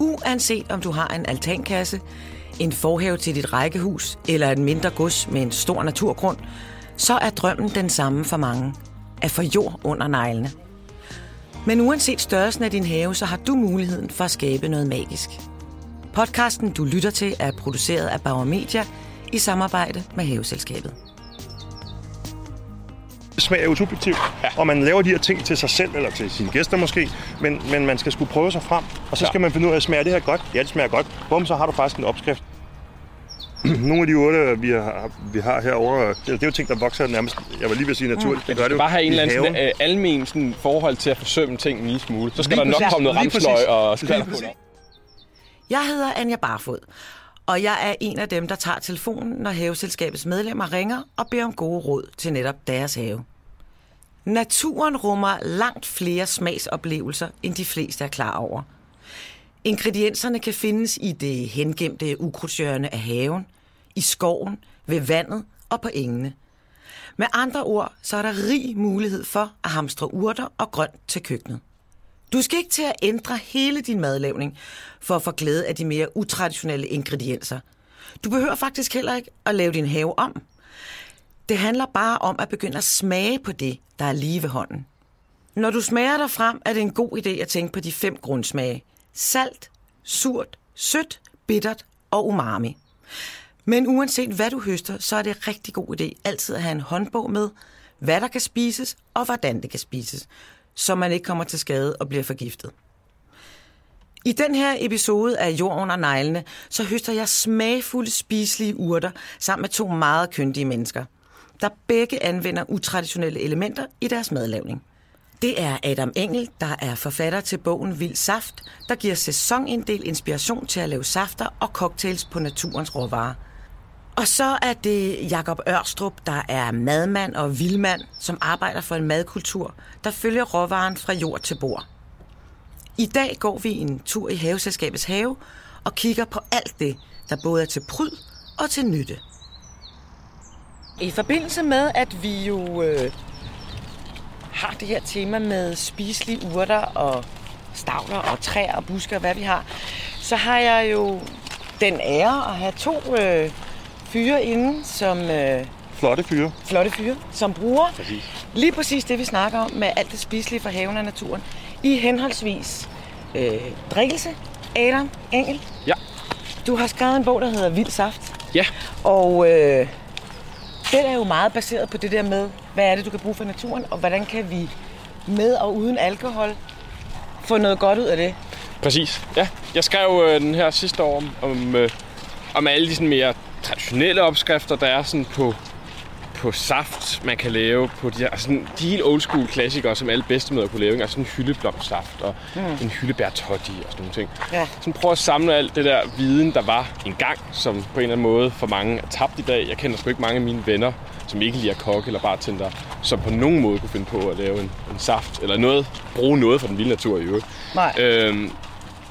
Uanset om du har en altankasse, en forhave til dit rækkehus eller et mindre gods med en stor naturgrund, så er drømmen den samme for mange. At få jord under neglene. Men uanset størrelsen af din have, så har du muligheden for at skabe noget magisk. Podcasten, du lytter til, er produceret af Bauer Media i samarbejde med Haveselskabet. Smag er jo subjektiv, ja. og man laver de her ting til sig selv, eller til sine gæster måske, men, men man skal skulle prøve sig frem, og så skal ja. man finde ud af, smager det her godt? Ja, det smager godt. Bum, så har du faktisk en opskrift. Nogle af de urter, vi har, vi har herovre, det, det er jo ting, der vokser nærmest, jeg var lige ved at sige naturligt. Mm. Det gør det bare have en eller anden sådan, uh, almen sådan, forhold til at forsømme ting en lille smule. Så skal lige der nok komme noget ramsløg og skvalder på Jeg hedder Anja Barfod, og jeg er en af dem, der tager telefonen, når haveselskabets medlemmer ringer og beder om gode råd til netop deres have. Naturen rummer langt flere smagsoplevelser, end de fleste er klar over. Ingredienserne kan findes i det hengemte ukrudtshjørne af haven, i skoven, ved vandet og på engene. Med andre ord, så er der rig mulighed for at hamstre urter og grønt til køkkenet. Du skal ikke til at ændre hele din madlavning for at få glæde af de mere utraditionelle ingredienser. Du behøver faktisk heller ikke at lave din have om. Det handler bare om at begynde at smage på det, der er lige ved hånden. Når du smager dig frem, er det en god idé at tænke på de fem grundsmage. Salt, surt, sødt, bittert og umami. Men uanset hvad du høster, så er det en rigtig god idé altid at have en håndbog med, hvad der kan spises og hvordan det kan spises, så man ikke kommer til skade og bliver forgiftet. I den her episode af Jord under neglene, så høster jeg smagfulde spiselige urter sammen med to meget kyndige mennesker, der begge anvender utraditionelle elementer i deres madlavning. Det er Adam Engel, der er forfatter til bogen Vild Saft, der giver sæsoninddel inspiration til at lave safter og cocktails på naturens råvarer. Og så er det Jakob Ørstrup, der er madmand og vildmand, som arbejder for en madkultur, der følger råvaren fra jord til bord. I dag går vi en tur i haveselskabets have og kigger på alt det, der både er til pryd og til nytte. I forbindelse med, at vi jo øh, har det her tema med spiselige urter og stavler og træer og busker og hvad vi har, så har jeg jo den ære at have to øh, fyre inde, som... Øh, flotte fyre. Flotte fyre, som bruger præcis. lige præcis det, vi snakker om med alt det spiselige fra haven og naturen, i henholdsvis øh, drikkelse, Adam, Engel. Ja. Du har skrevet en bog, der hedder Vild Saft. Ja. Og øh, den er jo meget baseret på det der med, hvad er det, du kan bruge for naturen, og hvordan kan vi med og uden alkohol få noget godt ud af det. Præcis, ja. Jeg skrev øh, den her sidste år om, om, øh, om alle de sådan mere traditionelle opskrifter, der er sådan på, på saft, man kan lave på de, her, altså de helt old school klassikere, som alle bedstemøder kunne lave. Altså sådan en hyldeblomstsaft og mm. en hyldebærtotti og sådan nogle ting. Ja. Sådan prøv at samle alt det der viden, der var engang, som på en eller anden måde for mange er tabt i dag. Jeg kender sgu ikke mange af mine venner, som ikke lige er kokke eller bartender, som på nogen måde kunne finde på at lave en, en saft, eller noget, bruge noget fra den vilde natur i øvrigt. Nej. Øhm,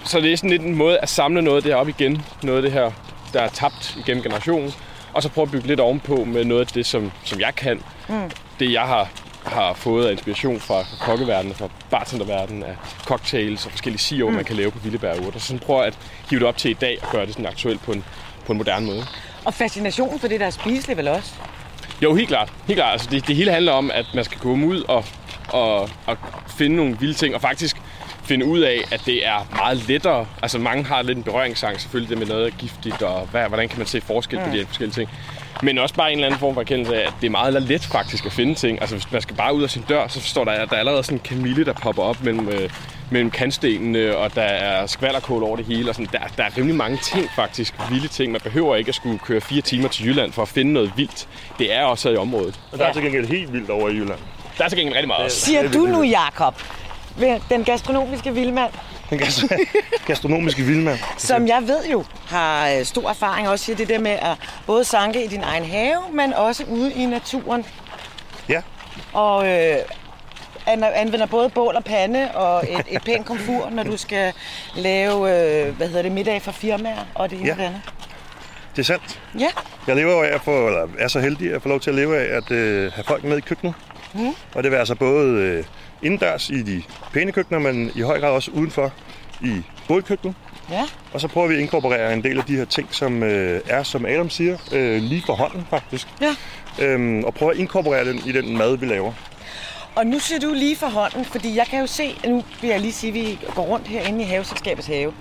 så det er sådan lidt en måde at samle noget af det her op igen. Noget af det her, der er tabt igennem generationen. Og så prøve at bygge lidt ovenpå med noget af det, som, som jeg kan. Mm. Det, jeg har, har fået af inspiration fra, kokkeverdenen, fra bartenderverdenen, af cocktails og forskellige siger, mm. man kan lave på vildebærurter. Så sådan prøver at hive det op til i dag og gøre det sådan aktuelt på en, på en moderne måde. Og fascinationen for det, der er spiseligt vel også? Jo, helt klart. Helt klart. Altså, det, det hele handler om, at man skal komme ud og, og, og finde nogle vilde ting, og faktisk finde ud af, at det er meget lettere. Altså mange har lidt en berøringsangst, selvfølgelig det med noget giftigt, og hvad, hvordan kan man se forskel på de her forskellige ting. Men også bare en eller anden form for erkendelse af, at det er meget let faktisk at finde ting. Altså hvis man skal bare ud af sin dør, så står der, at der er allerede sådan en kamille, der popper op mellem, øh, mellem kantstenene, og der er skvallerkål over det hele. Og sådan. Der, der er rimelig mange ting faktisk, vilde ting. Man behøver ikke at skulle køre fire timer til Jylland for at finde noget vildt. Det er også i området. Og der er til gengæld helt vildt over i Jylland. Der er til gengæld rigtig meget. Siger du nu, Jakob, den gastronomiske vildmand? Den gastronomiske vildmand. Som jeg ved jo har øh, stor erfaring også i det der med at både sanke i din egen have, men også ude i naturen. Ja. Og øh, anvender både bål og pande og et, et pænt komfur, når du skal lave øh, hvad hedder det, middag for firmaer og det ene ja. og det andet. Det er sandt. Ja. Jeg lever af at få, eller er så heldig at få lov til at leve af at øh, have folk med i køkkenet. Mm. Og det vil altså både øh, indendørs i de pæne køkkener, men i høj grad også udenfor i bålkøkkenet. Ja. Og så prøver vi at inkorporere en del af de her ting, som øh, er, som Adam siger, øh, lige for hånden faktisk. Ja. Øhm, og prøve at inkorporere den i den mad, vi laver. Og nu ser du lige for hånden, fordi jeg kan jo se, nu vil jeg lige sige, at vi går rundt herinde i Haveselskabets have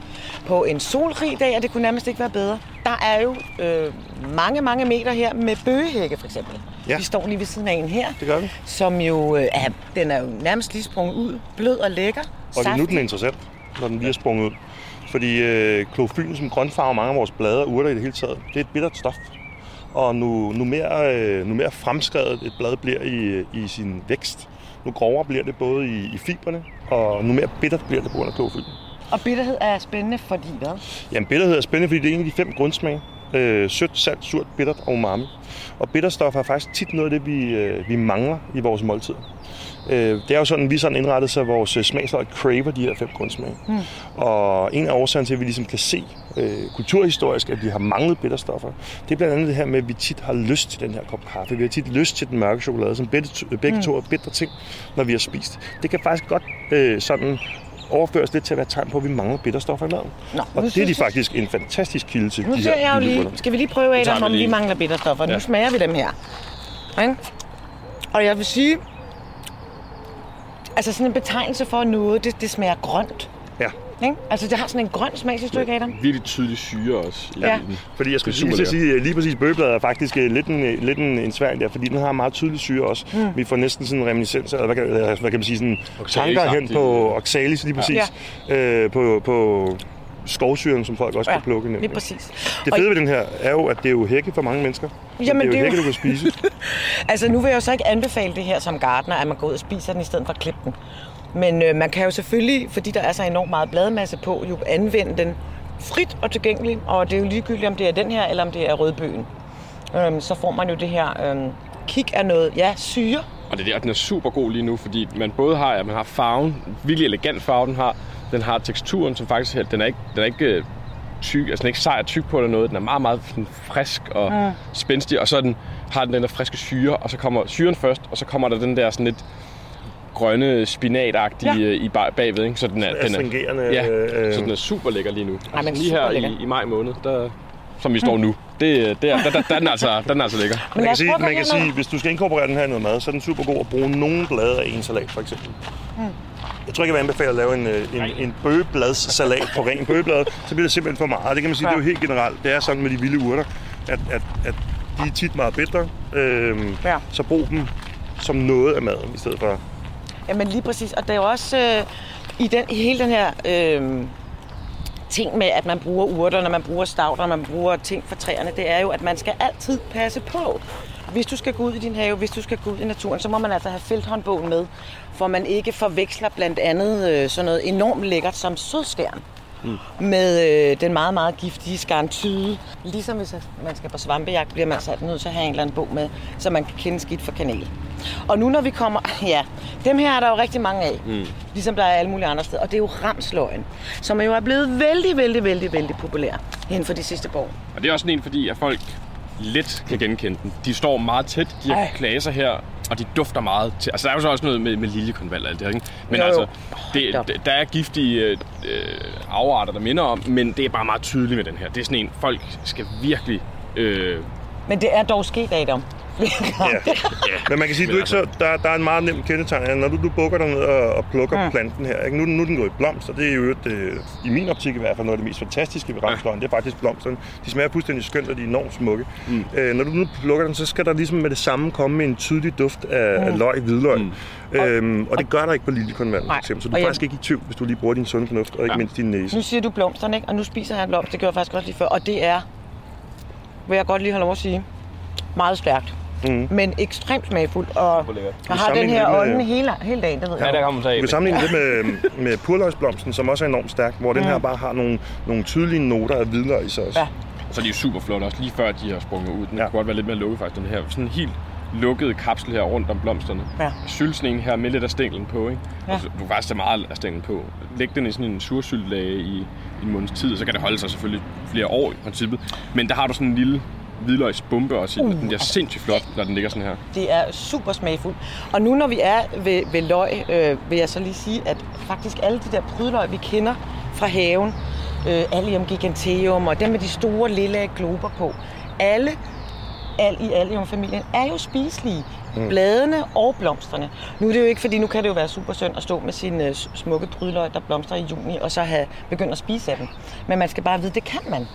på en solrig dag, og det kunne nærmest ikke være bedre. Der er jo øh, mange, mange meter her med bøgehække for eksempel. Ja. Vi står lige ved siden af en her, Det gør vi. som jo øh, er, den er jo nærmest lige sprunget ud, blød og lækker. Og det er nu, den er interessant, når den lige er sprunget ud. Fordi øh, klorofylen, som grønfarver mange af vores blade og urter i det hele taget, det er et bittert stof. Og nu, nu, mere, øh, nu mere fremskrevet et blad bliver i, i sin vækst, nu grovere bliver det både i, i fibrene, og nu mere bittert bliver det på grund af klorofylen. Og bitterhed er spændende, fordi hvad? Jamen, bitterhed er spændende, fordi det er en af de fem grundsmage. Øh, sødt, salt, surt, bittert og umami. Og bitterstoffer er faktisk tit noget af det, vi, øh, vi mangler i vores måltid. Øh, det er jo sådan, vi sådan indrettet, så vores øh, smagsløg craver de her fem grundsmage. Mm. Og en af årsagerne til, at vi ligesom kan se øh, kulturhistorisk, at vi har manglet bitterstoffer, det er blandt andet det her med, at vi tit har lyst til den her kop kaffe. Vi har tit lyst til den mørke chokolade, som begge, begge to er bitre ting, når vi har spist. Det kan faktisk godt øh, sådan overføres lidt til at være tegn på, at vi mangler bitterstoffer i maden. Nå, Og nu det er de faktisk en fantastisk kilde til, Nu de her jeg jo lige, skal vi lige prøve, vi om vi mangler bitterstoffer. Nu Ja. smager vi dem her. Ikke? Og jeg vil sige, altså sådan en betegnelse for noget, det, det smager grønt. Ja, Ikke? Altså det har sådan en grøn smag, synes du ikke, Adam? Virkelig tydelig syre også Ja. fordi jeg skulle lige sige, at lige præcis bøgebladet er faktisk øh, lidt en, øh, lidt en, en svær en der, fordi den har meget tydelig syre også. Mm. Vi får næsten sådan en reminiscens, eller hvad kan, eller hvad kan man sige, sådan tanker hen på oxalis lige præcis, ja. øh, på, på skovsyren, som folk også ja, kan plukke. lige nemlig. præcis. Det fede ved den her er jo, at det er jo hække for mange mennesker. Jamen, det er jo det hække, jo- du kan spise. Altså nu vil jeg jo så ikke anbefale det her som gartner, at man går ud og spiser den i stedet for at klippe den. Men øh, man kan jo selvfølgelig, fordi der er så enormt meget bladmasse på, jo anvende den frit og tilgængelig. Og det er jo ligegyldigt, om det er den her, eller om det er rødbøgen. Øhm, så får man jo det her øhm, kick af noget, ja, syre. Og det der, den er super god lige nu, fordi man både har, at man har farven, virkelig elegant farve, den har. Den har teksturen, som faktisk helt, den er ikke, den er ikke øh, tyk, altså den er ikke sej og tyk på eller noget. Den er meget, meget sådan frisk og mm. spændstig, og så den, har den den der friske syre, og så kommer syren først, og så kommer der den der sådan lidt grønne spinatagtige Ja. ja. i bag- bagved, ikke? Så den er, den er, ja, øh, så den er super lækker lige nu. Ej, men lige her lækker. i, i maj måned, der, som vi står nu, det, det er, der, der, er den altså, den er altså lækker. Men Man kan, sige, man kan sige, hvis du skal inkorporere den her i noget mad, så er den super god at bruge nogle blade af en salat, for eksempel. Jeg tror ikke, jeg vil anbefale at lave en, øh, en, en bøgebladssalat på ren bøgeblad. Så bliver det simpelthen for meget. Det kan man sige, det er jo helt generelt. Det er sådan med de vilde urter, at, at, at de er tit meget bitre. Øhm, Ja. Så brug dem som noget af maden, i stedet for... Jamen lige præcis. Og det er jo også øh, i, den, i hele den her øh, ting med, at man bruger urter, når man bruger stavter, når man bruger ting fra træerne, det er jo, at man skal altid passe på. Hvis du skal gå ud i din have, hvis du skal gå ud i naturen, så må man altså have felthåndbogen med, for man ikke forveksler blandt andet øh, sådan noget enormt lækkert som sødskærm mm. med øh, den meget, meget giftige skarntyde. Ligesom hvis man skal på svampejagt, bliver man altså nødt til at have en eller anden bog med, så man kan kende skidt for kanel. Og nu når vi kommer, ja, dem her er der jo rigtig mange af, mm. ligesom der er alle mulige andre steder. Og det er jo ramsløgn, som jo er blevet vældig, vældig, vældig, vældig populær inden for de sidste år. Og det er også sådan en, fordi at folk let kan genkende den. De står meget tæt, de Ej. klaser her, og de dufter meget til. Altså, der er jo så også noget med, med liljekonvalg og alt det her, ikke? Men Jo, jo. altså, op. det, der er giftige øh, øh, afarter, der minder om, men det er bare meget tydeligt med den her. Det er sådan en, folk skal virkelig... Øh, Men det er dog sket, Adam. Ja. Men man kan sige, du ikke så, der, der er en meget nem kendetegn. Når du, du bukker dig ned og, og plukker Mm. planten her, ikke? Nu, nu er den gået i blomst, og det er jo et, øh, i min optik i hvert fald noget af det mest fantastiske ved ramsløgn. Det er faktisk blomsterne. De smager fuldstændig skønt, og de er enormt smukke. Mm. Øh, når du nu plukker den, så skal der ligesom med det samme komme en tydelig duft af, mm. af løg, hvidløg. Mm. Øhm, og det gør der ikke på liljekonvalg, for eksempel. Så du Og er jeg- faktisk ikke i tvivl, hvis du lige bruger din sunde fornuft, og ikke Ja. mindst din næse. Nu siger du blomsterne, ikke? Og nu spiser han blomst. Det gjorde jeg faktisk også lige før. Og det er, vil jeg godt lige have lov at sige, meget stærkt. Mm. Men ekstremt smagfuldt. Og Vi har den her med- ånden hele, hele dagen, det ved jeg. kommer man så af. Du kan sammenligne det med, med purløgsblomsten, som også er enormt stærk, hvor den her bare har nogle, nogle tydelige noter af hvidløg i sig også. Ja. Så er de jo super flotte, også lige før de har sprunget ud. Den Ja. ja. kunne godt være lidt mere lukket faktisk, den her. Sådan en helt lukket kapsel her rundt om blomsterne. Ja. Sylsen en her med lidt af stænglen på, ikke? Ja. Og så, du kan faktisk tage meget af stænglen på. Læg den i sådan en sursyltlage i en måneds tid, og så kan det holde sig selvfølgelig flere år i princippet. Men der har du sådan en lille hvidløgsbombe også i, uh. den bliver sindssygt flot, når den ligger sådan her. Det er super smagfuldt. Og nu når vi er ved, ved løg, øh, vil jeg så lige sige, at faktisk alle de der prydløg, vi kender fra haven. Øh, Allium giganteum og dem med de store lille glober på. Alle al i alliumfamilien er jo spiselige. Mm. Bladene og blomsterne. Nu er det jo ikke, fordi nu kan det jo være super synd at stå med sine uh, smukke prydløg, der blomstrer i juni, og så have begyndt at spise af dem. Men man skal bare vide, det kan man.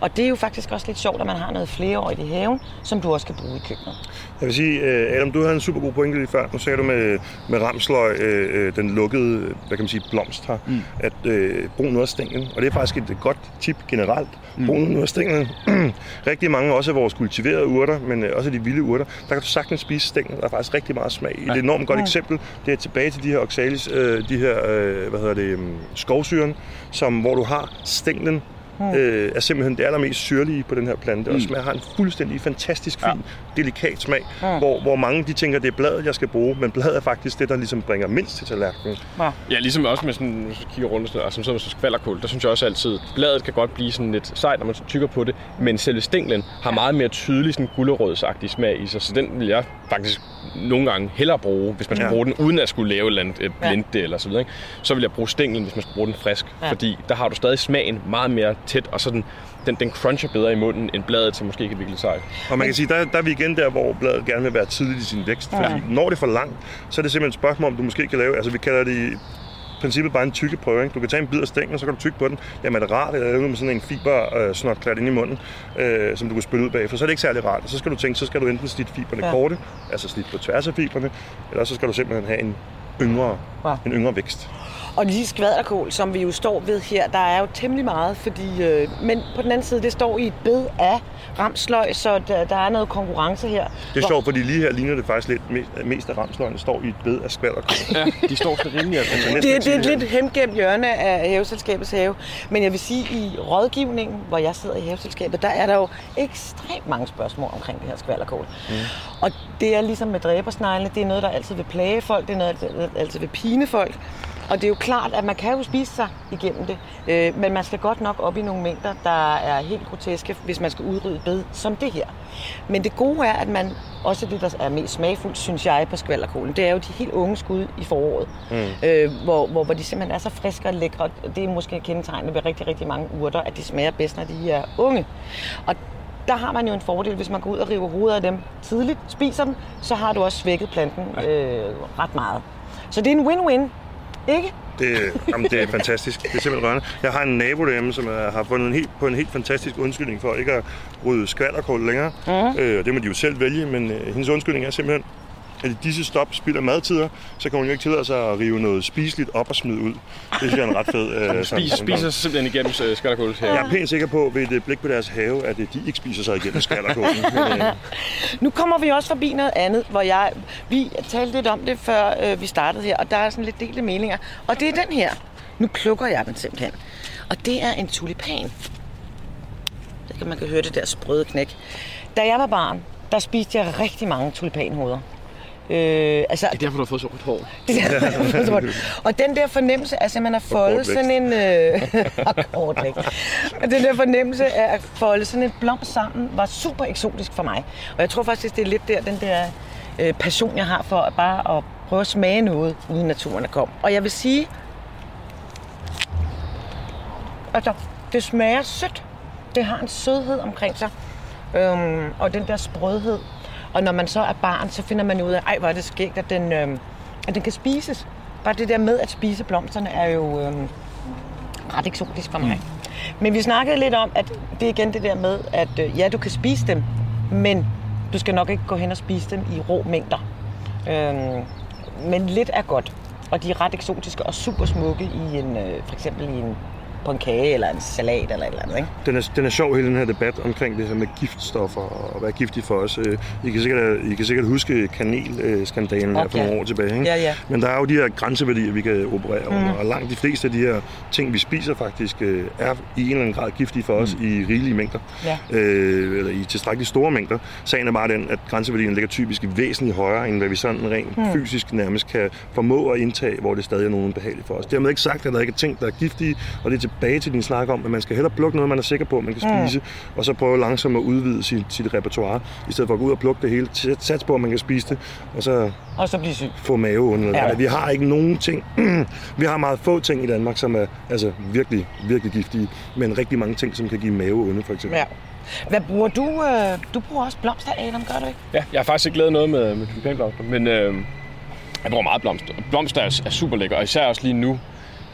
Og det er jo faktisk også lidt sjovt, at man har noget flereårigt i haven, som du også kan bruge i køkkenet. Jeg vil sige, øh, Adam, du havde en super god pointe lige før. Nu sagde du med, med ramsløg, øh, øh, den lukkede, hvad kan man sige, blomst her, mm. at øh, brug noget af stænglen. Og det er faktisk et godt tip generelt. Mm. Brug noget af stænglen. rigtig mange, også af vores kultiverede urter, men også de vilde urter, der kan du sagtens spise stænglen. Der er faktisk rigtig meget smag i. Ja. Et enormt godt ja. eksempel. Det er tilbage til de her oxalis, øh, de her, øh, hvad hedder det, skovsyren, som, hvor du har stænglen mm. øh, er simpelthen det allermest syrlige på den her plante, mm. og smager har en fuldstændig fantastisk fin, ja. delikat smag, mm. hvor, hvor mange de tænker, det er bladet, jeg skal bruge, men bladet er faktisk det, der ligesom bringer mindst til tallerkenen. Ja, ja ligesom også med sådan, hvis du kigger rundt, og som sådan med skvallerkål, der synes jeg også altid, bladet kan godt blive sådan lidt sejt, når man tykker på det, men selve stænglen har meget mere tydelig sådan gullerødsagtig smag i sig, så den vil jeg faktisk nogle gange hellere bruge, hvis man skal ja. bruge den, uden at skulle lave et, blinde ja. eller så videre. Ikke? Så vil jeg bruge stænglen, hvis man skal bruge den frisk, ja. fordi der har du stadig smagen meget mere tæt, og så den, den, den cruncher bedre i munden, end bladet, som måske ikke er virkelig sejt. Og man kan sige, der, der er vi igen der, hvor bladet gerne vil være tidligt i sin vækst, ja. fordi når det er for langt, så er det simpelthen et spørgsmål, om du måske kan lave, altså vi kalder det princippet bare en tykkeprøve. Ikke? Du kan tage en bid af stængen, og så kan du tykke på den. Jamen er det rart, eller med sådan en fiber øh, snot klat ind i munden, øh, som du kan spytte ud bagefter, så er det ikke særlig rart. Og så skal du tænke, så skal du enten slitte fiberne ja. korte, altså slitte på tværs af fiberne, eller så skal du simpelthen have en yngre, ja. en yngre vækst. Og lige skvaderkål, som vi jo står ved her, der er jo temmelig meget, fordi, øh, men på den anden side, det står i et bed af ramsløg, så der, der er noget konkurrence her. Det er sjovt, fordi lige her ligner det faktisk lidt mest, mest af ramsløgene står i et bed af skvaderkål. ja, de står så rimelig. Altså, det, det er et lidt hemgemt hjørne af haveselskabets have. Men jeg vil sige, i rådgivningen, hvor jeg sidder i haveselskabet, der er der jo ekstremt mange spørgsmål omkring det her skvalderkål. Mm. Og det er ligesom med dræbersneglene, det er noget, der altid vil plage folk, det er noget, der altid vil pine folk. Og det er jo klart, at man kan jo spise sig igennem det, øh, men man skal godt nok op i nogle mængder, der er helt groteske, hvis man skal udrydde bed som det her. Men det gode er, at man også det, der er mest smagfuldt, synes jeg, på skvalderkålen, det er jo de helt unge skud i foråret, mm. øh, hvor, hvor, hvor de simpelthen er så friske og lækre. Det er måske kendetegnet ved rigtig, rigtig mange urter, at de smager bedst, når de er unge. Og der har man jo en fordel, hvis man går ud og river hovedet af dem tidligt, spiser dem, så har du også svækket planten øh, ret meget. Så det er en win-win ikke? Det, jamen, det er fantastisk. Det er simpelthen rørende. Jeg har en nabo derhjemme, som er, har fundet en helt, på en helt fantastisk undskyldning for ikke at rydde skvalderkål længere. Uh-huh. Øh, det må de jo selv vælge, men øh, hendes undskyldning er simpelthen, at i disse stop spilder madtider, så kan hun jo ikke tillade sig at rive noget spiseligt op og smide ud. Det synes jeg er en ret fed... Øh, Spis, spiser simpelthen igennem øh, her. Jeg er pænt sikker på, ved et blik på deres have, at de ikke spiser sig igennem skallerkålen. øh. Nu kommer vi også forbi noget andet, hvor jeg... Vi talte lidt om det, før øh, vi startede her, og der er sådan lidt delte meninger. Og det er den her. Nu plukker jeg den simpelthen. Og det er en tulipan. Det kan man kan høre det der sprøde knæk. Da jeg var barn, der spiste jeg rigtig mange tulipanhoveder. Øh, altså, det er derfor, du har fået så rødt hår. Det er derfor, og den der fornemmelse af, at man har foldet sådan en... Øh, og den der fornemmelse af at folde sådan en blomst sammen, var super eksotisk for mig. Og jeg tror faktisk, det er lidt der, den der øh, passion, jeg har for at bare at prøve at smage noget, uden naturen er kom. Og jeg vil sige, altså, det smager sødt. Det har en sødhed omkring sig. Øhm, og den der sprødhed. Og når man så er barn, så finder man ud af, ej, hvor er det skægt, at den, øh, at den kan spises. Bare det der med at spise blomsterne er jo øh, ret eksotisk for mig. Mm. Men vi snakkede lidt om, at det er igen det der med, at øh, ja, du kan spise dem, men du skal nok ikke gå hen og spise dem i rå mængder. Øh, men lidt er godt, og de er ret eksotiske og super smukke i en, øh, for eksempel i en på en kage eller en salat eller et eller andet. Ikke? Den, er, den er sjov, hele den her debat omkring det her med giftstoffer og hvad er giftigt for os. Øh, I kan sikkert, I kan sikkert huske kanelskandalen okay. her for nogle år tilbage. Ikke? Ja, ja. Men der er jo de her grænseværdier, vi kan operere mm. over, og langt de fleste af de her ting, vi spiser faktisk, øh, er i en eller anden grad giftige for os mm. i rigelige mængder. Ja. Øh, eller i tilstrækkeligt store mængder. Sagen er bare den, at grænseværdierne ligger typisk væsentligt højere, end hvad vi sådan rent mm. fysisk nærmest kan formå at indtage, hvor det stadig er nogen behageligt for os. Dermed ikke sagt, at der ikke er ting, der er giftige, og det er tilbage til din snak om, at man skal hellere plukke noget, man er sikker på, man kan spise, og så prøve langsomt at udvide sit, sit repertoire, i stedet for at gå ud og plukke det hele. Sats på, at man kan spise det, og så Og så blive syg. få maveonde. Ja. Ja. Vi har ikke nogen ting. vi har meget få ting i Danmark, som er altså, virkelig, virkelig giftige, men rigtig mange ting, som kan give maveonde, for eksempel. Ja. Hvad bruger du? Øh, du bruger også blomster, Adam, gør du ikke? Ja, jeg har faktisk ikke lavet noget med, med tulipanblomster, men øh, jeg bruger meget blomster. Blomster er, er super lækker, og især også lige nu,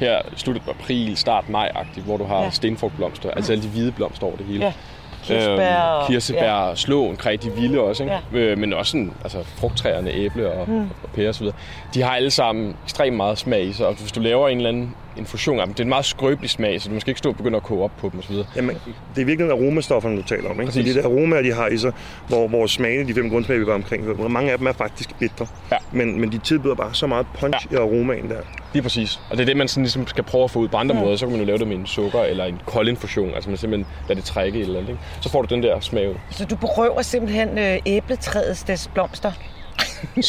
her i sluttet april, start maj-agtigt, hvor du har Ja. stenfrugtblomster, altså alle de hvide blomster over det hele. Ja. Kirsebær og- kirsebær, ja. ja. slåen, kræ, de vilde også, ikke? Ja. Øh, men også sådan, altså, frugttræerne, æble og, mm. og pære osv. De har alle sammen ekstremt meget smag i sig, og hvis du laver en eller anden infusion af dem, det er en meget skrøbelig smag, så du måske ikke stå og begynde at koge op på dem osv. Jamen, det er virkelig aromastofferne, du taler om. Ikke? Præcis. Det aromaer, de har i sig, hvor, hvor smagene, de fem grundsmag, vi var omkring, hvor mange af dem er faktisk bitre. Ja. Men, men de tilbyder bare så meget punch ja. i aromaen der. Lige præcis. Og det er det, man sådan ligesom skal prøve at få ud på andre måder. Så kan man jo lave det med en sukker eller en kold infusion. Altså man simpelthen lader det trække et eller andet. Ikke? Så får du den der smag ud. Så du berøver simpelthen øh, æbletræets des blomster? I,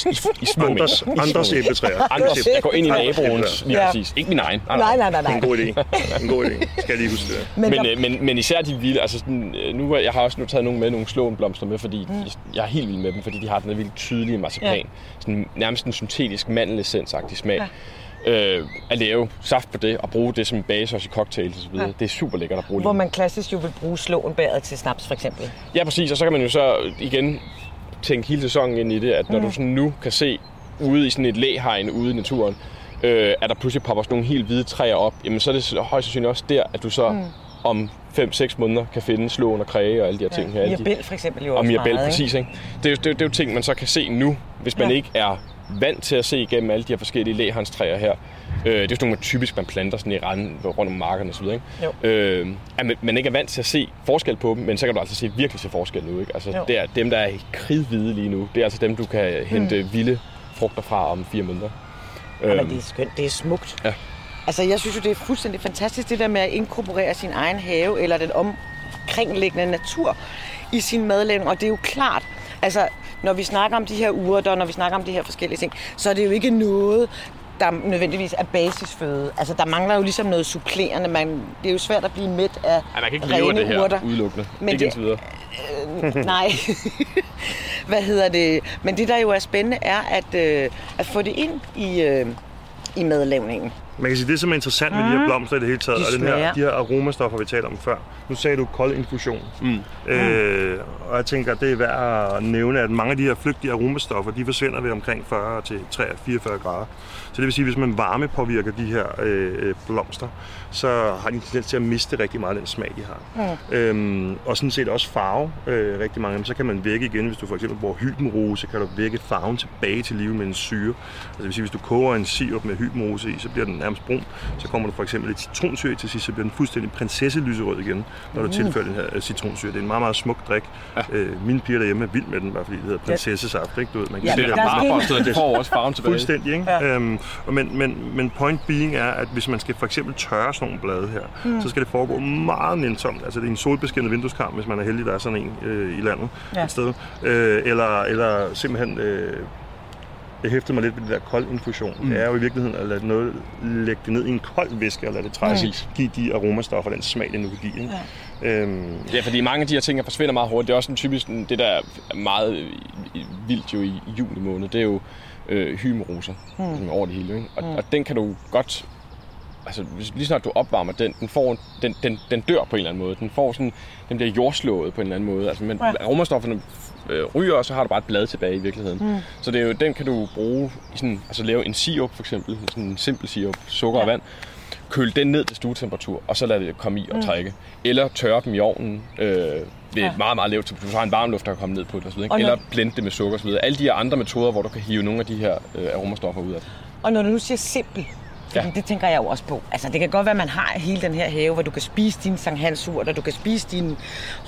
i små Andres, mængder. andres æbletræer. Andres. Jeg går ind i naboens, lige Ja. præcis. Ikke min egen. Nej, Nej, nej, nej, Det er nej. en god idé. En god idé. Skal jeg lige huske det. Men, Men, der, øh, men, men især de vilde, altså sådan, øh, nu, jeg har også nu taget nogle med, nogle slåenblomster med, fordi mm. jeg er helt vild med dem, fordi de har den der vildt tydelige marcipan. Ja. Sådan, nærmest en syntetisk mandelessensagtig smag. Ja. Øh, at lave saft på det og bruge det som base også i cocktails osv. Ja. Ja. Det er super lækkert at bruge hvor lige. man klassisk jo vil bruge slåenbæret til snaps, for eksempel. Ja, præcis. Og så kan man jo så igen tænke hele sæsonen ind i det, at når Mm. du sådan nu kan se ude i sådan et læhegn ude i naturen, øh, at der pludselig popper sådan nogle helt hvide træer op, jamen så er det højst sandsynligt også der, at du så mm. om 5-6 måneder kan finde slåen og kræge og alle de her ting her. Alle de- Mirabel for eksempel jo Og også Mirabel, meget, præcis. Ikke? Det, er jo, det, er det er jo ting, man så kan se nu, hvis man Ja. ja. ikke er vant til at se igennem alle de her forskellige læhegnsstræer her. Øh, det er jo sådan nogle, man typisk man planter sådan i randen, rundt om markerne osv. Ikke? Jo. Øh, at man, man ikke er vant til at se forskel på dem, men så kan du altså se virkelig se forskel nu. Ikke? Altså, Jo. det er dem, der er kridhvide lige nu. Det er altså dem, du kan hente mm. vilde frugter fra om fire måneder. Men Øhm, det er skønt, det er smukt. Ja. Altså, jeg synes jo, det er fuldstændig fantastisk, det der med at inkorporere sin egen have, eller den omkringliggende natur i sin madlavning. Og det er jo klart, altså, når vi snakker om de her urter, når vi snakker om de her forskellige ting, så er det jo ikke noget, der nødvendigvis er basisføde. Altså, der mangler jo ligesom noget supplerende. Man, det er jo svært at blive mæt af Ej, man kan ikke rene det her urter. udelukkende. Men ikke det- videre. Nej. Hvad hedder det? Men det, der jo er spændende, er at, øh, at få det ind i, øh, i madlavningen. Man kan sige, det som er interessant med de her blomster i det hele taget, De og den her, de her aromastoffer, vi talte om før. Nu sagde du kold infusion. Mm. Øh, og jeg tænker, det er værd at nævne, at mange af de her flygtige aromastoffer, de forsvinder ved omkring 40 til 43 grader. Så det vil sige, at hvis man varme påvirker de her øh, blomster, så har de en tendens til at miste rigtig meget af den smag, de har. Mm. Øhm, og sådan set også farve øh, rigtig mange af dem. Så kan man vække igen, hvis du for eksempel bruger hybenrose, kan du vække farven tilbage til live med en syre. Altså det vil sige, hvis du koger en sirup med hybenrose i, så bliver den nærmest brun. Så kommer du for eksempel lidt citronsyre til sidst, så bliver den fuldstændig prinsesselyserød igen, når du tilfører den her øh, citronsyre. Det er en meget, meget smuk drik. Ja. Øh, mine piger derhjemme er vild med den, bare fordi det hedder prinsessesaft. Ikke? Du ved, man kan Ja, se Det der er er bare sket- for at de får også farven tilbage. Fuldstændig, ikke? Ja. Øhm, men, men, men point being er, at hvis man skal for eksempel tørre sådan nogle blade her, mm. så skal det foregå meget nænsomt. Altså det er en solbeskinnet vindueskarm, hvis man er heldig, der er sådan en øh, i landet ja. et sted. Øh, eller, eller simpelthen... Øh, jeg hæftede mig lidt ved det der kold infusion. Mm. Det er jo i virkeligheden at lade noget lægge det ned i en kold væske og lade det trække, Præcis. give de aromastoffer, den smag, det nu kan give. Ikke? Ja. Øhm, Ja, fordi mange af de her ting her forsvinder meget hurtigt. Det er også en typisk, det der er meget vildt jo i, i juli måned, det er jo øh, hymeroser mm. over det hele. Ikke? Og, mm. og den kan du godt, altså hvis- lige snart du opvarmer den, den, får, den, den, den dør på en eller anden måde. Den får sådan, den bliver jordslået på en eller anden måde. Altså, men ja. aromastofferne øh, ryger, og så har du bare et blad tilbage i virkeligheden. Mm. Så det er jo, den kan du bruge, i sådan, altså lave en sirup for eksempel, sådan en simpel sirup, sukker ja. og vand, køle den ned til stuetemperatur, og så lade det komme i og trække. Eller tørre dem i ovnen øh, ved Ja. meget, meget lavt temperatur. Du har en varmluft, der kan komme ned på det, så Og ikke? eller blende det med sukker så videre. Alle de her andre metoder, hvor du kan hive nogle af de her øh, aromastoffer ud af det. Og når du nu siger simpel, fordi ja. Ja. det tænker jeg jo også på. Altså, det kan godt være, at man har hele den her have, hvor du kan spise dine Sankt Hansurt, og du kan spise dine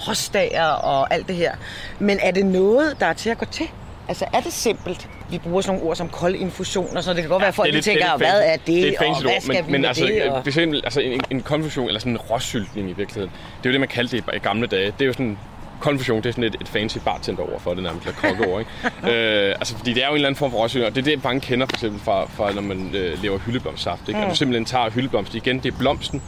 rosdager og alt det her. Men er det noget, der er til at gå til? Altså, er det simpelt? Vi bruger sådan nogle ord som kold infusion, og så det kan godt være, at folk lidt- tænker, er hvad er det, det er og hvad ord, skal men, vi men altså, det? Og... altså en, en konfusion, eller sådan en råsyltning i virkeligheden, det er jo det, man kaldte det i gamle dage. Det er jo sådan konfusion, det er sådan et, et fancy bartender over for det nærmest, eller kokkeord, ikke? øh, altså, fordi det er jo en eller anden form for råsyltning, og det er det, mange kender for eksempel fra, fra når man øh, laver hyldeblomstsaft, ikke? Mm. At du simpelthen tager hyldeblomst igen, det er blomsten,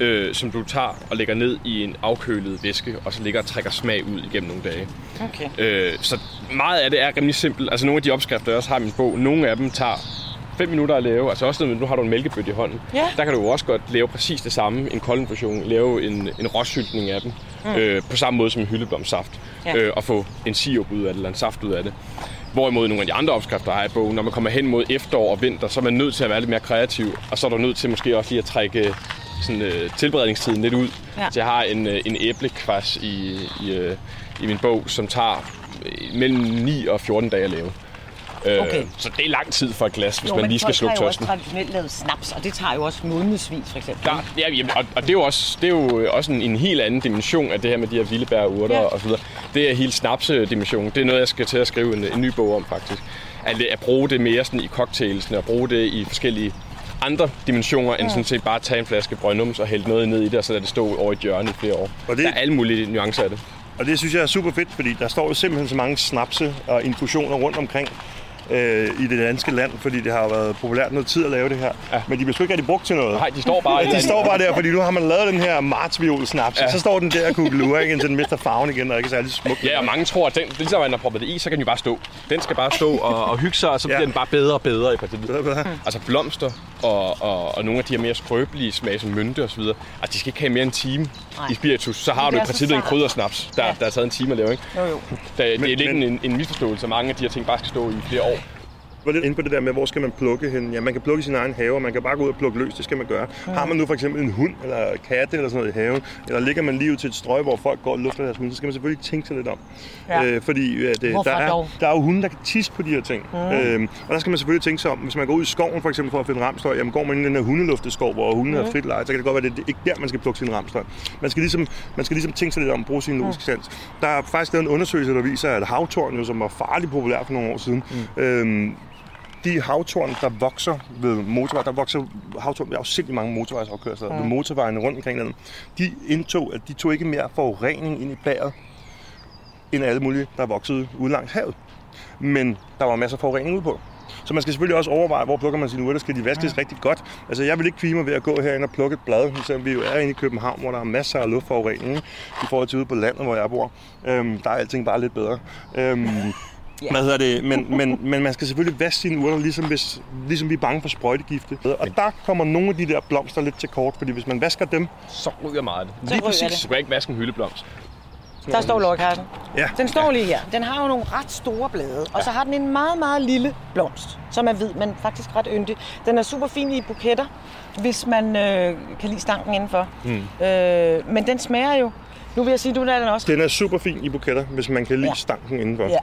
øh, som du tager og lægger ned i en afkølet væske, og så ligger og trækker smag ud igennem nogle dage. Okay. Øh, så meget af det er rimelig simpelt. Altså nogle af de opskrifter, jeg også har i min bog, nogle af dem tager 5 minutter at lave. Altså også når nu har du en mælkebøtte i hånden. Ja. Der kan du jo også godt lave præcis det samme. En kold infusion, lave en, en råsyltning af dem. Mm. Øh, på samme måde som en hyldeblomsaft. Ja. Øh, og få en sirup ud af det, eller en saft ud af det. Hvorimod nogle af de andre opskrifter, jeg har i bogen, når man kommer hen mod efterår og vinter, så er man nødt til at være lidt mere kreativ. Og så er du nødt til måske også lige at trække sådan, øh, tilberedningstiden lidt ud. Ja. Så jeg har en, øh, en æblekvas i, i, øh, i min bog, som tager øh, mellem 9 og 14 dage at lave. Øh, Okay. Så det er lang tid for et glas, hvis Jo, man men lige skal slukke har jo også tørsten. traditionelt lavet snaps, og det tager jo også månedsvis, for eksempel. Klart, ja, jamen, og, og det er jo også, det er jo også en, en helt anden dimension af det her med de her vilde bær og urter Ja. ja. og så videre. Det er hele snapsedimensionen. Det er noget, jeg skal til at skrive en, en ny bog om, faktisk. At, at bruge det mere sådan i cocktailsene, og bruge det i forskellige andre dimensioner, end sådan set bare at tage en flaske brøndums og hælde noget ned i det, og så lade det stå over i et hjørne i flere år. Og det- Der er alle mulige nuancer af det. Og det synes jeg er super fedt, fordi der står jo simpelthen så mange snapse og infusioner rundt omkring øh, i det danske land, fordi det har været populært noget tid at lave det her. Ja. Men de bliver sgu ikke rigtig brugt til noget. Nej, de står bare Ja, de står bare der, fordi nu har man lavet den her martsviol snaps, ja. Så står den der kugelure, ikke, indtil den mister farven igen, og ikke er særlig smuk. Ja, og mange tror, at den, ligesom man har proppet det i, så kan den jo bare stå. Den skal bare stå og, og hygge sig, og så Ja. bliver den bare bedre og bedre i partiet. Bedre, bedre. Altså blomster og, og, og nogle af de her mere skrøbelige smag, som mynte og så videre. Altså, de skal ikke have mere end en time Nej. i spiritus. Så har du i princippet en kryddersnaps, der, Ja. der er taget en time at lave. Ikke? Jo, jo. Der, det er lidt men- en, en misforståelse, at mange af de her ting bare skal stå i flere år. Var lidt inde på det der med, hvor skal man plukke hen. Ja, man kan plukke i sin egen have, man kan bare gå ud og plukke løs. Det skal man gøre. Har man nu for eksempel en hund eller katte eller sådan noget i haven, eller ligger man lige ud til et strøg, hvor folk går og lufter deres hunde, så skal man selvfølgelig tænke sig lidt om. Ja. Øh, fordi at, øh, Hvorfor der, er, dog? der er jo hunde, der kan tisse på de her ting. Mm. Øhm, og der skal man selvfølgelig tænke sig om. Hvis man går ud i skoven for eksempel for at finde ramstøj, jamen går man ind i den her hundelufteskov, hvor hunden mm. har frit leje, så kan det godt være, at det er ikke der, man skal plukke sin ramstøj. Man skal ligesom, man skal ligesom tænke sig lidt om, bruge sin logiske sans. Der er faktisk lavet en undersøgelse, der viser, at havtorn, jo, som var farligt populær for nogle år siden, mm. øhm, de havtorn, der vokser ved motorvej, der vokser havtorn, der jo sindssygt mange motorvejsafkørsler mm. ved motorvejene rundt omkring landet, de indtog, at de tog ikke mere forurening ind i bæret, end alle mulige, der voksede ude langs havet. Men der var masser af forurening ude på. Så man skal selvfølgelig også overveje, hvor plukker man sine urter. Skal de vaskes ja. rigtig godt? Altså, jeg vil ikke kvide mig ved at gå herinde og plukke et blad, selvom vi jo er inde i København, hvor der er masser af luftforurening i forhold til ude på landet, hvor jeg bor. Øhm, der er alting bare lidt bedre. Øhm, Ja. hvad hedder det? Men, men, men man skal selvfølgelig vaske sine urter, ligesom, hvis, ligesom vi er bange for sprøjtegifte. Og der kommer nogle af de der blomster lidt til kort, fordi hvis man vasker dem, Så ryger meget af det. Lige præcis. det. Så skal jeg ikke vaske en hyldeblomst. Der står løgkassen. ja, Den står lige her. Den har jo nogle ret store blade, og så har den en meget, meget lille blomst, som er hvid, men faktisk ret yndig. Den er super fin i buketter, hvis man øh, kan lide stanken indenfor. Mm. Øh, men den smager jo. Nu vil jeg sige, du er den også. den er super fin i buketter, hvis man kan lide Ja. stanken indenfor. Ja.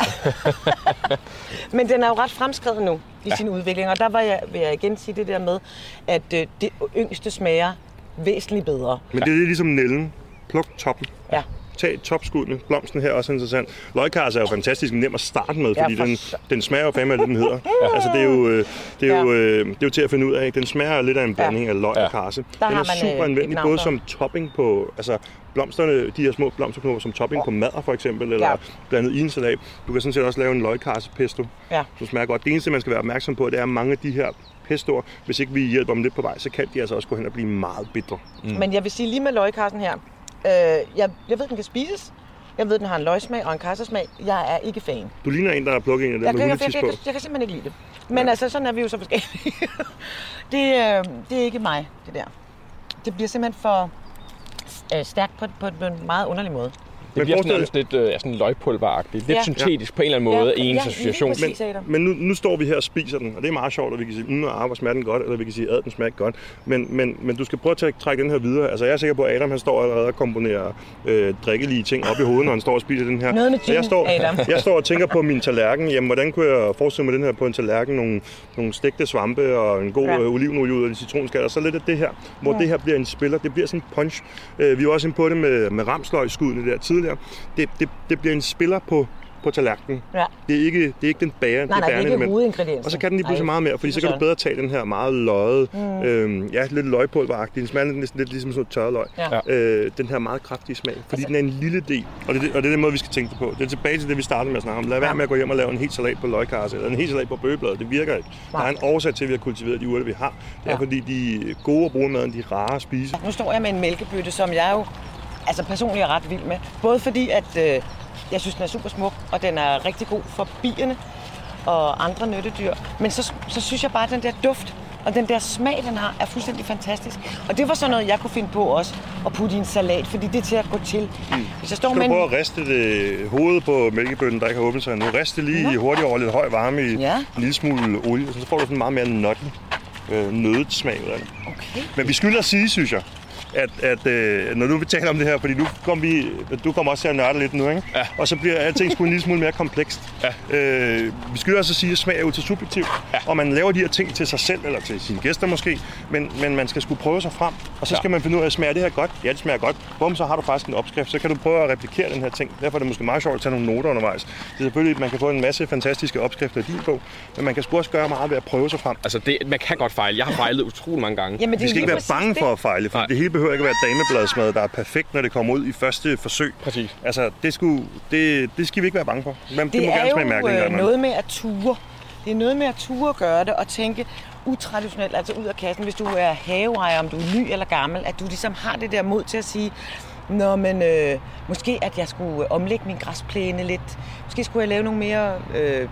Men den er jo ret fremskrevet nu i ja. sin udvikling, og der var jeg, vil jeg igen sige det der med, at øh, det yngste smager væsentligt bedre. Men det er ligesom nælden. Pluk toppen. Ja. Tag topskuddene. Blomsten her er også interessant. Løgkarse er jo fantastisk nem at starte med, Ja, fordi for den, den smager jo fandme af det, den hedder. Altså, det er jo, øh, det er jo, Ja. øh, det er jo til at finde ud af. ikke? Den smager lidt af en blanding af løg Ja. og karse. Der Den er øh, super anvendelig, både som topping på, altså blomsterne, de her små blomsterknopper som topping på madder for eksempel, eller Ja. blandet i en salat. Du kan sådan set også lave en løgkarse-pesto, Ja. som smager godt. Det eneste, man skal være opmærksom på, det er, at mange af de her pestoer, hvis ikke vi hjælper dem lidt på vej, så kan de altså også gå hen og blive meget bitre. Mm. Men jeg vil sige lige med løgkarsen her, øh, jeg, jeg ved, den kan spises. Jeg ved, den har en løgsmag og en karsesmag. Jeg er ikke fan. Du ligner en, der har plukket en af dem Jeg, med jeg, jeg, jeg, jeg, jeg kan simpelthen ikke lide det. Men ja. altså, sådan er vi jo så forskellige. det, øh, det er ikke mig, det der. Det bliver simpelthen for øh, stærkt på, på, på en meget underlig måde. Det Men bliver sådan, nærmest lidt, øh, ja, sådan løgpulveragtigt. Lidt Ja. syntetisk på en eller anden måde i ens ja, association. Adam. Men nu, nu står vi her og spiser den, og det er meget sjovt, at vi kan sige, mm, ah, hvor smager den godt, eller vi kan sige, at den smager godt. Men, men, men du skal prøve at trække, den her videre. Altså, jeg er sikker på, at Adam han står allerede og komponerer øh, drikkelige ting op i hovedet, når han står og spiser den her. Noget med Så jeg gin, står, Adam. jeg står og tænker på min tallerken. Jamen, hvordan kunne jeg forestille mig den her på en tallerken? Nogle, nogle stegte svampe og en god Ja. ja. øh, olivenolie ud af citronskal, og så lidt af det her, hvor ja. det her bliver en spiller. Det bliver sådan en punch. Øh, vi var også inde på det med, med ramsløgskuddene der tidligere. Det, det, det bliver en spiller på på tallerkenen. Ja. Det er ikke, det er ikke den bære, Nej, det nej, det er ikke element. hovedingrediensen. Og så kan den lige pludselig meget mere, fordi så kan du bedre tage den her meget løjet, mm. øhm, ja, lidt løgpulveragtige, den smager næsten lidt ligesom sådan noget tørret løg. Ja. Øh, den her meget kraftige smag, fordi altså, den er en lille del, og det, er det- og det er den måde, vi skal tænke det på. Det er tilbage til det, vi startede med at snakke om. Lad være Ja. med at gå hjem og lave en helt salat på løgkarse, eller en helt salat på bøgebladet. Det virker ikke. Der er en årsag til, at vi har kultiveret de urter, vi har. Det er, Ja. fordi de er gode at bruge maden, de er rare at spise. Nu står jeg med en mælkebøtte, som jeg jo altså personligt er ret vild med. Både fordi, at øh, jeg synes, den er super smuk, og den er rigtig god for bierne og andre nyttedyr. Men så, så synes jeg bare, at den der duft og den der smag, den har, er fuldstændig fantastisk. Og det var sådan noget, jeg kunne finde på også at putte i en salat, fordi det er til at gå til. Mm. Hvis jeg står Skal med du en... prøve at riste det hoved på mælkebøtten, der ikke har åbnet sig nu? Riste lige hurtigt over lidt høj varme i Ja. en lille smule olie, så får du sådan en meget mere nutty, øh, nødet smag ud af det. Okay. Men vi skylder at sige, synes jeg, at, at øh, når nu vi taler om det her, fordi nu kom vi, du kommer også til at nørde lidt nu, ikke? Ja. Og så bliver alting sgu en lille smule mere komplekst. Ja. Øh, vi skylder også at sige, at smag er jo til subjektiv, ja. og man laver de her ting til sig selv, eller til sine gæster måske, men, men man skal skulle prøve sig frem, og så Ja. skal man finde ud af, smager det her godt? Ja, det smager godt. Bum, så har du faktisk en opskrift, så kan du prøve at replikere den her ting. Derfor er det måske meget sjovt at tage nogle noter undervejs. Det er selvfølgelig, man kan få en masse fantastiske opskrifter i din bog, men man kan sgu også gøre meget ved at prøve sig frem. Altså, det, man kan godt fejle. Jeg har fejlet utrolig mange gange. Jamen, det Vi skal ikke være bange det. for at fejle, for Nej. det hele behøver ikke at være damebladsmad, der er perfekt, når det kommer ud i første forsøg. Præcis. Altså, det, skulle, det, det skal vi ikke være bange for. Men det, Det det må er gerne jo smage mærkeligt. øh, engang noget med at ture. Det er noget med at ture at gøre det og tænke utraditionelt, altså ud af kassen, hvis du er haveejer, om du er ny eller gammel, at du ligesom har det der mod til at sige, Nå, men øh, måske at jeg skulle omlægge min græsplæne lidt. Måske skulle jeg lave nogle mere øh,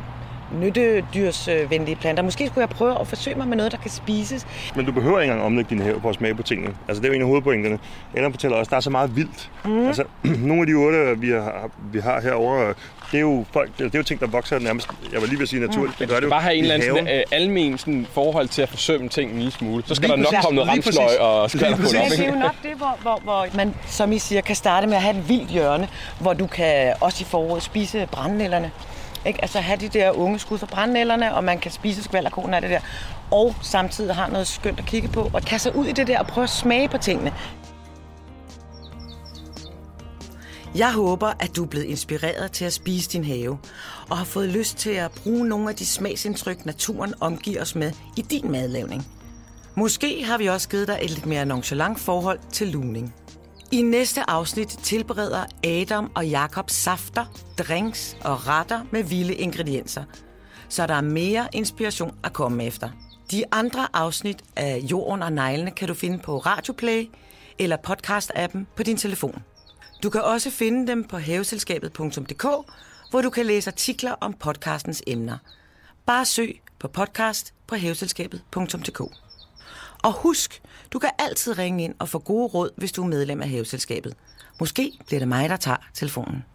nyttedyrsvenlige planter. Måske skulle jeg prøve at forsøge mig med noget, der kan spises. Men du behøver ikke engang omlægge din have for at smage på tingene. Altså, det er jo en af hovedpointerne. Ellen fortæller også, at der er så meget vildt. Mm. Altså, nogle af de urter, vi har, vi har herovre, det er jo folk, det er jo ting, der vokser nærmest, jeg var lige ved at sige naturligt. Men Det gør du skal jo bare have en eller anden sådan, øh, almen sådan, forhold til at forsømme ting en lille smule. Så skal Lige der nok præcis. komme noget ramsløg og skvalder på op. det er jo nok det, hvor, hvor, hvor man, som I siger, kan starte med at have et vildt hjørne, hvor du kan også i foråret spise brændnælderne. Ikke? Altså have de der unge skud fra brændnælderne, og man kan spise skvalderkonen af det der. Og samtidig har noget skønt at kigge på, og kaste sig ud i det der og prøve at smage på tingene. Jeg håber, at du er blevet inspireret til at spise din have, og har fået lyst til at bruge nogle af de smagsindtryk, naturen omgiver os med i din madlavning. Måske har vi også givet dig et lidt mere nonchalant forhold til luning. I næste afsnit tilbereder Adam og Jakob safter, drinks og retter med vilde ingredienser. Så der er mere inspiration at komme efter. De andre afsnit af Jorden og Neglene kan du finde på Radioplay eller podcast-appen på din telefon. Du kan også finde dem på haveselskabet.dk, hvor du kan læse artikler om podcastens emner. Bare søg på podcast på haveselskabet.dk. Og husk, du kan altid ringe ind og få gode råd, hvis du er medlem af Haveselskabet. Måske bliver det mig, der tager telefonen.